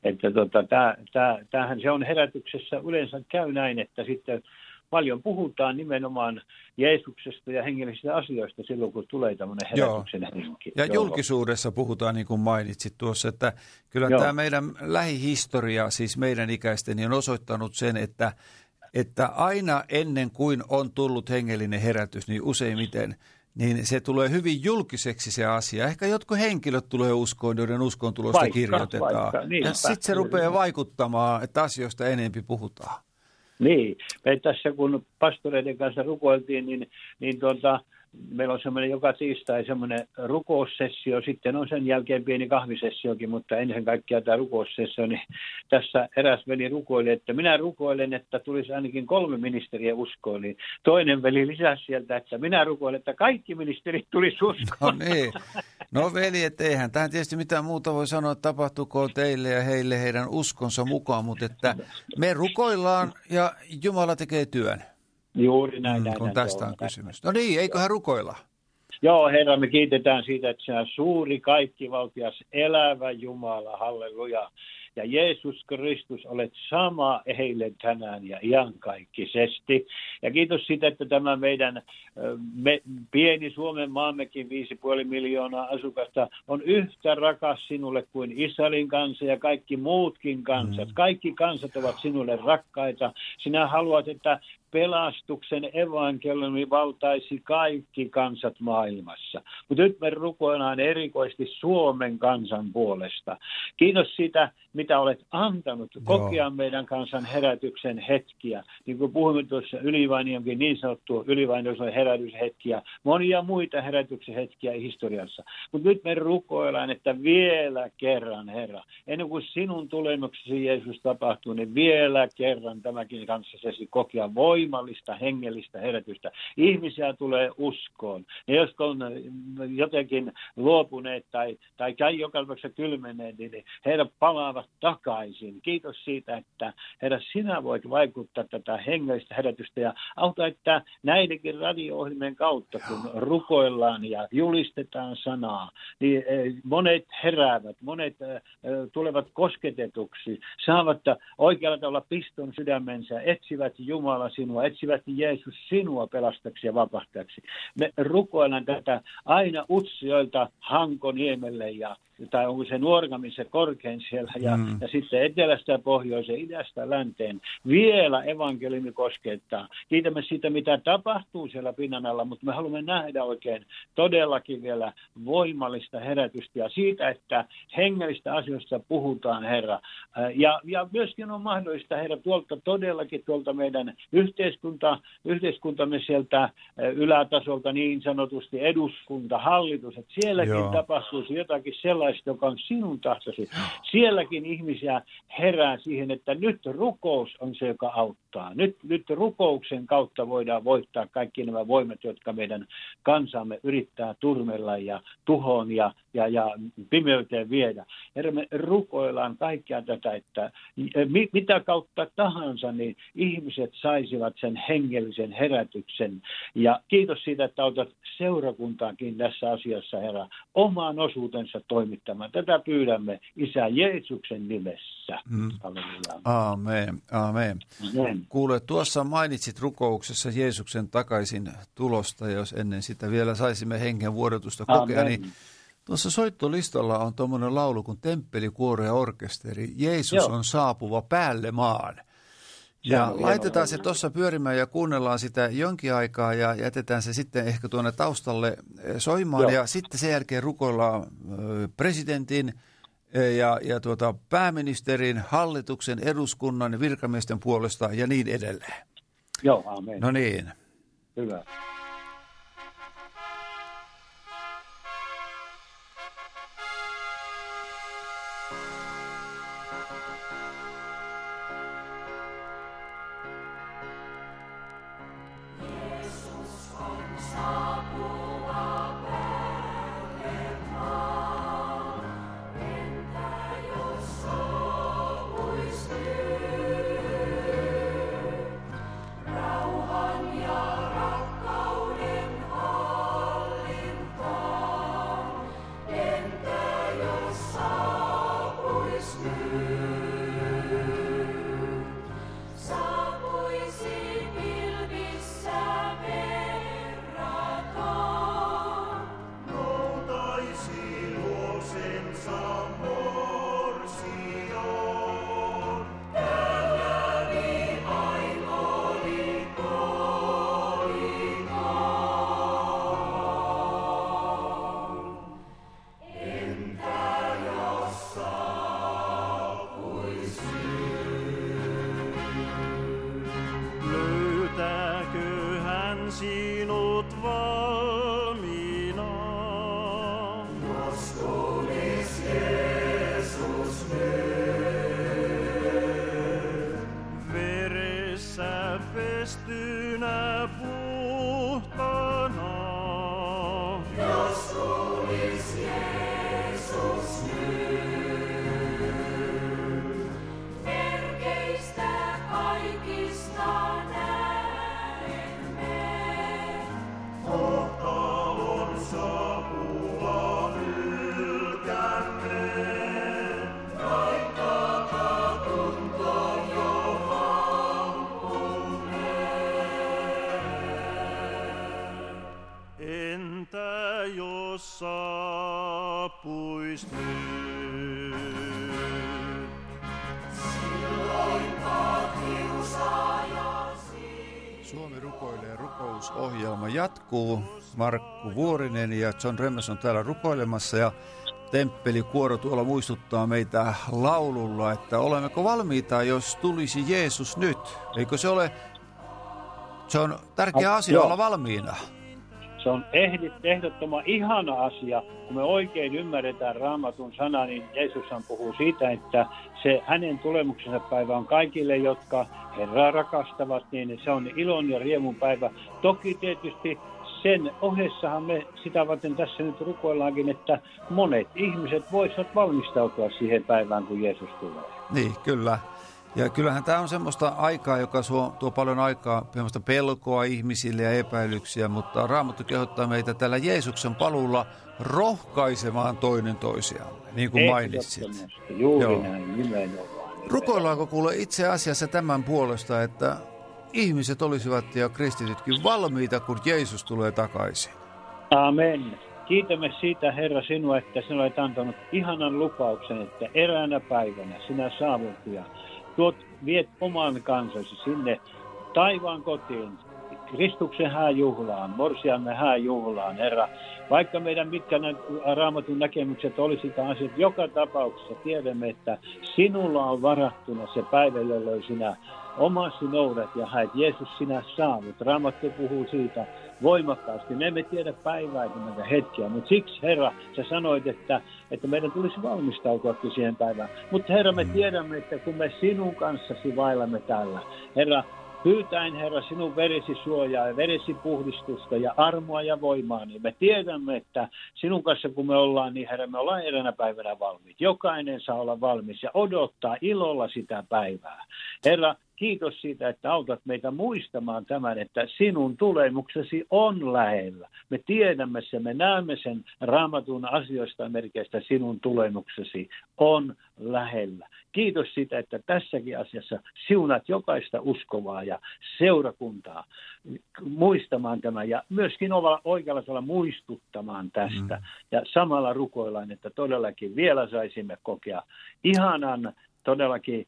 että tota, täh, täh, tämähän se on herätyksessä yleensä käy näin, että sitten paljon puhutaan nimenomaan Jeesuksesta ja hengellisistä asioista silloin, kun tulee tämmöinen herätyksen Joo. henki. Ja Joo. julkisuudessa puhutaan, niin kuin mainitsit tuossa, että kyllä Joo. tämä meidän lähihistoria, siis meidän ikäisten, on osoittanut sen, että, että aina ennen kuin on tullut hengellinen herätys, niin useimmiten niin se tulee hyvin julkiseksi se asia. Ehkä jotkut henkilöt tulee uskoon, joiden uskon tulosta vaikka, kirjoitetaan. Vaikka, niin, ja sitten se rupeaa vaikuttamaan, että asioista enempi puhutaan. Niin, me tässä kun pastoreiden kanssa rukoiltiin, niin, niin tuota, meillä on semmoinen joka tiistai semmoinen rukoussessio, sitten on sen jälkeen pieni kahvisessiokin, mutta ennen kaikkea tämä rukoussessio, niin tässä eräs veli rukoili, että minä rukoilen, että tulisi ainakin kolme ministeriä uskoon, niin toinen veli lisäsi sieltä, että minä rukoilen, että kaikki ministerit tulisi uskoon. No niin. No veli, että eihän tähän tietysti mitään muuta voi sanoa, että tapahtuuko teille ja heille heidän uskonsa mukaan, mutta että me rukoillaan ja Jumala tekee työn. Juuri näin. Mm, näin kun näin, tästä on kysymys. No niin, eiköhän rukoilla. Joo, Herra, me kiitetään siitä, että sinä suuri, kaikkivaltias, elävä Jumala, halleluja. Ja Jeesus Kristus olet sama eilen, tänään ja iankaikkisesti. Ja kiitos siitä, että tämä meidän me, pieni Suomen maammekin 5,5 miljoonaa asukasta on yhtä rakas sinulle kuin Israelin kansa ja kaikki muutkin kansat. Mm. Kaikki kansat ovat sinulle rakkaita. Sinä haluat, että pelastuksen evankeliumi valtaisi kaikki kansat maailmassa. Mutta nyt me rukoillaan erikoisesti Suomen kansan puolesta. Kiitos siitä, mitä olet antanut kokea meidän kansan herätyksen hetkiä. Niin kuin puhumme tuossa ylivainionkin niin sanottu ylivainioisen herätyshetkiä, monia muita herätyksen hetkiä historiassa. Mutta nyt me rukoillaan, että vielä kerran, Herra, ennen kuin sinun tulemuksesi Jeesus tapahtuu, niin vielä kerran tämäkin kanssasi kokea voi voimallista hengellistä herätystä. Ihmisiä tulee uskoon. Ja jos on jotenkin luopuneet tai, tai käy joka tapauksessa kylmeneet, niin heidät palaavat takaisin. Kiitos siitä, että herra, sinä voit vaikuttaa tätä hengellistä herätystä ja auta, että näidenkin radio-ohjelmien kautta, kun rukoillaan ja julistetaan sanaa, niin eh, monet heräävät, monet eh, tulevat kosketetuksi, saavat oikealla tavalla piston sydämensä, etsivät Jumala sinua sinua, etsivät Jeesus sinua pelastaksi ja vapahtajaksi. Me rukoillaan tätä aina Utsioilta Hankoniemelle ja tai onko se Nuorgamin se korkein siellä, ja, mm. ja sitten etelästä ja pohjoiseen, idästä länteen. Vielä evankeliumi koskettaa. Kiitämme siitä, mitä tapahtuu siellä pinnan alla, mutta me haluamme nähdä oikein todellakin vielä voimallista herätystä ja siitä, että hengellistä asioista puhutaan, Herra. Ja, ja myöskin on mahdollista, Herra, tuolta todellakin tuolta meidän yhteiskunta, yhteiskuntamme sieltä ylätasolta niin sanotusti eduskunta, hallitus, että sielläkin Joo. tapahtuisi jotakin sellaista, sellaista, joka on sinun tahtosi. Sielläkin ihmisiä herää siihen, että nyt rukous on se, joka auttaa. Nyt, nyt rukouksen kautta voidaan voittaa kaikki nämä voimat, jotka meidän kansamme yrittää turmella ja tuhoon ja, ja, ja pimeyteen viedä. Herra, me rukoillaan kaikkea tätä, että mitä kautta tahansa, niin ihmiset saisivat sen hengellisen herätyksen. Ja kiitos siitä, että autat seurakuntaakin tässä asiassa, Herra, omaan osuutensa toimittamaan toimittamaan. Tätä pyydämme Isä Jeesuksen nimessä. Mm. Amen. Amen. Amen. Kuule, tuossa mainitsit rukouksessa Jeesuksen takaisin tulosta, jos ennen sitä vielä saisimme hengen vuodotusta kokea, Amen. niin Tuossa soittolistalla on tuommoinen laulu kuin Temppelikuoro ja orkesteri. Jeesus Joo. on saapuva päälle maan. Ja laitetaan se tuossa pyörimään ja kuunnellaan sitä jonkin aikaa ja jätetään se sitten ehkä tuonne taustalle eh, soimaan. Joo. Ja sitten sen jälkeen rukoillaan presidentin eh, ja, ja tuota, pääministerin, hallituksen, eduskunnan, virkamiesten puolesta ja niin edelleen. Joo, amen. No niin. Hyvä. past jatkuu. Markku Vuorinen ja John Remmes on täällä rukoilemassa ja temppelikuoro tuolla muistuttaa meitä laululla, että olemmeko valmiita, jos tulisi Jeesus nyt? Eikö se ole, se on tärkeä asia olla valmiina. Se on ehdottoman ihana asia, kun me oikein ymmärretään raamatun sana, niin Jeesushan puhuu siitä, että se hänen tulemuksensa päivä on kaikille, jotka Herraa rakastavat, niin se on ilon ja riemun päivä. Toki tietysti sen ohessahan me sitä varten tässä nyt rukoillaankin, että monet ihmiset voisivat valmistautua siihen päivään, kun Jeesus tulee. Niin, kyllä. Ja kyllähän tämä on semmoista aikaa, joka suo, tuo paljon aikaa, semmoista pelkoa ihmisille ja epäilyksiä, mutta Raamattu kehottaa meitä tällä Jeesuksen palulla rohkaisemaan toinen toisiamme, niin kuin mainitsit. Juuri Joo. näin, nimenomaan. Rukoillaanko kuule itse asiassa tämän puolesta, että ihmiset olisivat ja kristitytkin valmiita, kun Jeesus tulee takaisin? Amen. Kiitämme siitä, Herra, sinua, että sinä olet antanut ihanan lupauksen, että eräänä päivänä sinä saavut ja tuot, viet oman kansasi sinne taivaan kotiin, Kristuksen hääjuhlaan, morsiamme hääjuhlaan, Herra. Vaikka meidän mitkä raamatun näkemykset olisi asiat, joka tapauksessa tiedämme, että sinulla on varattuna se päivä, jolloin sinä omasi noudat ja haet Jeesus sinä saavut. Raamattu puhuu siitä voimakkaasti. Me emme tiedä päivää hetkiä, mutta siksi Herra, sä sanoit, että, että meidän tulisi valmistautua siihen päivään. Mutta Herra, me mm. tiedämme, että kun me sinun kanssasi vailamme täällä, Herra, Pyytäen, Herra, sinun veresi suojaa ja veresi puhdistusta ja armoa ja voimaa, niin me tiedämme, että sinun kanssa kun me ollaan, niin Herra, me ollaan eräänä päivänä valmiit. Jokainen saa olla valmis ja odottaa ilolla sitä päivää. Herra, kiitos siitä, että autat meitä muistamaan tämän, että sinun tulemuksesi on lähellä. Me tiedämme sen, me näemme sen raamatun asioista merkeistä sinun tulemuksesi on lähellä. Kiitos siitä, että tässäkin asiassa siunat jokaista uskovaa ja seurakuntaa muistamaan tämä ja myöskin oikealla tavalla muistuttamaan tästä. Mm. Ja samalla rukoillaan, että todellakin vielä saisimme kokea ihanan todellakin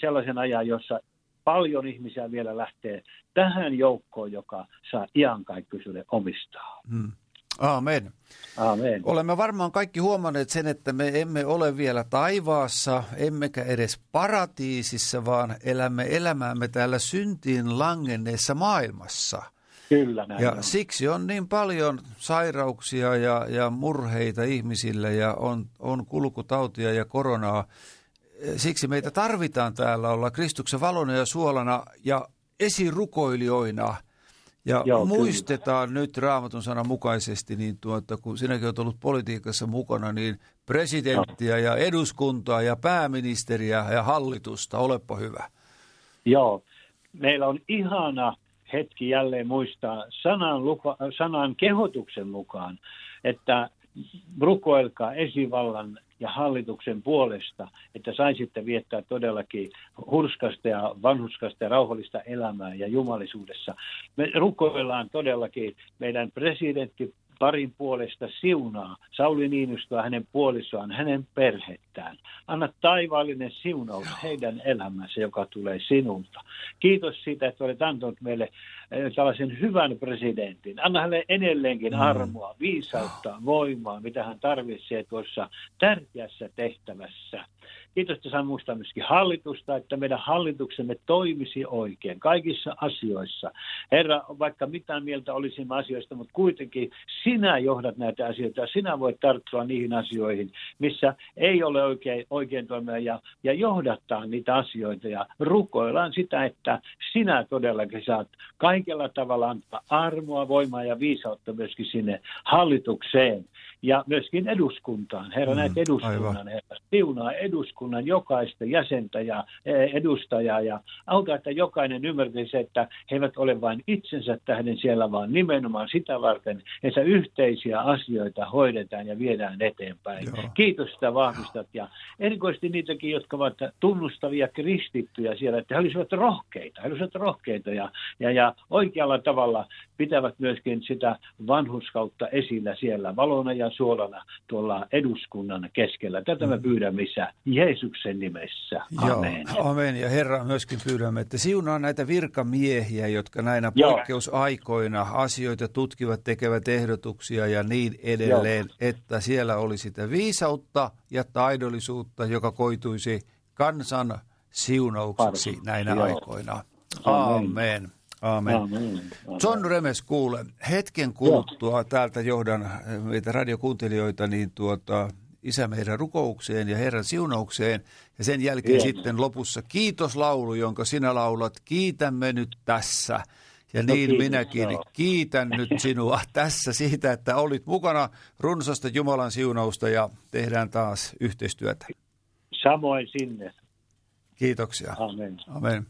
sellaisen ajan, jossa paljon ihmisiä vielä lähtee tähän joukkoon, joka saa iankaikkisuuden omistaa. Hmm. Amen. Amen. Olemme varmaan kaikki huomanneet sen, että me emme ole vielä taivaassa, emmekä edes paratiisissa, vaan elämme elämäämme täällä syntiin langenneessa maailmassa. Kyllä näin Ja on. siksi on niin paljon sairauksia ja, ja murheita ihmisille ja on, on kulkutautia ja koronaa siksi meitä tarvitaan täällä olla Kristuksen valona ja suolana ja esirukoilijoina. Ja Joo, muistetaan kyllä. nyt raamatun sanan mukaisesti, niin tuota, kun sinäkin olet ollut politiikassa mukana, niin presidenttiä ja eduskuntaa ja pääministeriä ja hallitusta, olepa hyvä. Joo, meillä on ihana hetki jälleen muistaa sanan, lupa, sanan kehotuksen mukaan, että rukoilkaa esivallan ja hallituksen puolesta, että saisitte viettää todellakin hurskasta ja vanhuskasta ja rauhallista elämää ja jumalisuudessa. Me rukoillaan todellakin meidän presidentti parin puolesta siunaa Sauli Niinistöä, hänen puolisoaan, hänen perhettään. Anna taivaallinen siunaus heidän elämänsä, joka tulee sinulta. Kiitos siitä, että olet antanut meille eh, tällaisen hyvän presidentin. Anna hänelle edelleenkin mm. armoa, viisautta, voimaa, mitä hän tarvitsee tuossa tärkeässä tehtävässä. Kiitos, että saan muistaa myöskin hallitusta, että meidän hallituksemme toimisi oikein kaikissa asioissa. Herra, vaikka mitään mieltä olisimme asioista, mutta kuitenkin sinä johdat näitä asioita. Ja sinä voit tarttua niihin asioihin, missä ei ole oikein, oikein toimia ja, ja johdattaa niitä asioita. Ja rukoillaan sitä, että sinä todellakin saat kaikella tavalla antaa armoa, voimaa ja viisautta myöskin sinne hallitukseen ja myöskin eduskuntaan. Herra, mm, näitä eduskunnan, aivan. herra, siunaa eduskunnan jokaista jäsentä ja e, edustajaa ja auta, että jokainen ymmärtäisi, että he eivät ole vain itsensä tähden siellä, vaan nimenomaan sitä varten, että yhteisiä asioita hoidetaan ja viedään eteenpäin. Joo. Kiitos, että vahvistat ja erikoisesti niitäkin, jotka ovat tunnustavia kristittyjä siellä, että he olisivat rohkeita, he olisivat rohkeita ja, ja, ja oikealla tavalla pitävät myöskin sitä vanhuskautta esillä siellä valona ja suolana tuolla eduskunnan keskellä. Tätä me pyydämme Isä Jeesuksen nimessä. Amen. Joo, amen. Ja Herra myöskin pyydämme, että siunaa näitä virkamiehiä, jotka näinä Joo. poikkeusaikoina asioita tutkivat, tekevät ehdotuksia ja niin edelleen, Joo. että siellä olisi sitä viisautta ja taidollisuutta, joka koituisi kansan siunaukseksi näinä Joo. aikoina. Amen. Amen. Amen. Amen. John Remes kuule, hetken kuluttua täältä johdan eh, meitä radiokuuntelijoita niin tuota, isä meidän rukoukseen ja Herran siunaukseen. Ja sen jälkeen Joo. sitten lopussa kiitoslaulu, jonka sinä laulat, kiitämme nyt tässä. Ja No niin kiitos, minäkin joo. kiitän nyt sinua tässä siitä, että olit mukana runsasta Jumalan siunausta ja tehdään taas yhteistyötä. Samoin sinne. Kiitoksia. Amen. Amen.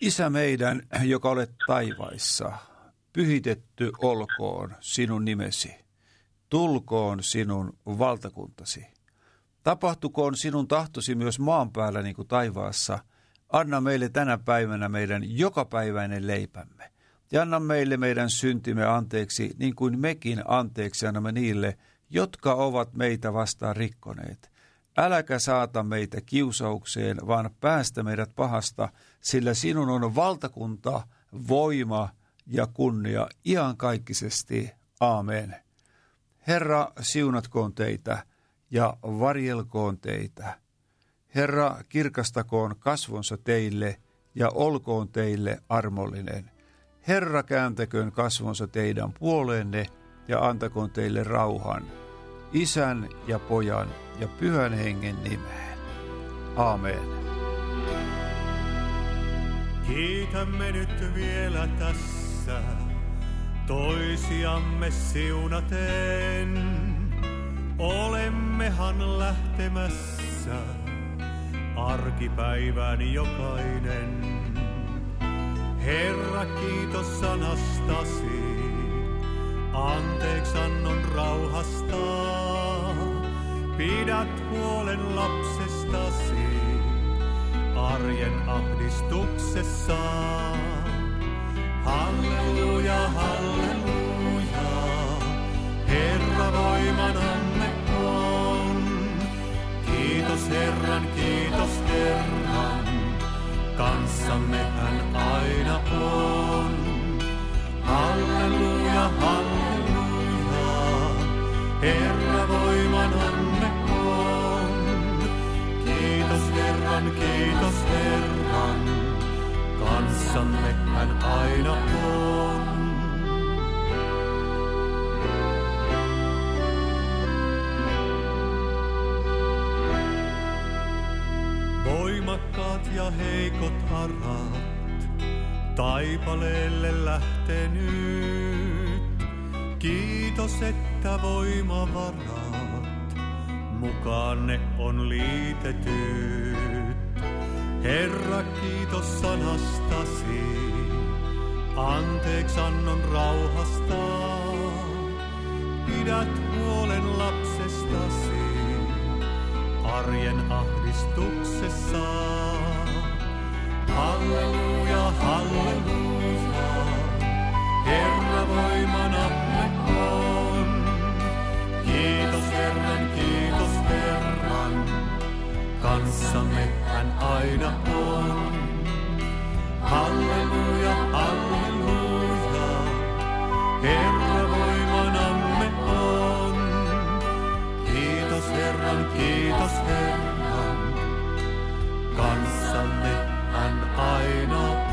Isä meidän, joka olet taivaissa, pyhitetty olkoon sinun nimesi. Tulkoon sinun valtakuntasi. Tapahtukoon sinun tahtosi myös maan päällä niin kuin taivaassa. Anna meille tänä päivänä meidän jokapäiväinen leipämme. Ja anna meille meidän syntimme anteeksi, niin kuin mekin anteeksi annamme niille, jotka ovat meitä vastaan rikkoneet. Äläkä saata meitä kiusaukseen, vaan päästä meidät pahasta, sillä sinun on valtakunta, voima ja kunnia iankaikkisesti. Aamen. Herra, siunatkoon teitä ja varjelkoon teitä. Herra, kirkastakoon kasvonsa teille ja olkoon teille armollinen. Herra, kääntäköön kasvonsa teidän puoleenne ja antakoon teille rauhan. Isän ja pojan ja pyhän hengen nimeen. Aamen. Kiitämme nyt vielä tässä toisiamme siunaten. Olemmehan lähtemässä arkipäivän jokainen. Herra, kiitos sanastasi, anteeksannon rauhasta. Pidät huolen lapsestasi arjen ahdistuksessa. Halleluja, halleluja, Herra voimanamme on. Kiitos Herran, kiitos Herran, kanssamme hän aina on. Halleluja, halleluja, Herra voimanamme on. Kiitos Herran, kiitos Herran, kanssamme hän aina on. Voimakkaat ja heikot arat, taipaleelle lähtenyt. Kiitos, että voimavarat mukaanne on liitetyt. Herra, kiitos sanastasi, anteeksannon rauhasta. Pidät huolen lapsestasi arjen ahdistuksessa. Halleluja, halleluja. On. Kiitos kiitos kanssamme aina on. Halleluja, halleluja, on. Kiitos kiitos Herran, kanssamme hän aina on.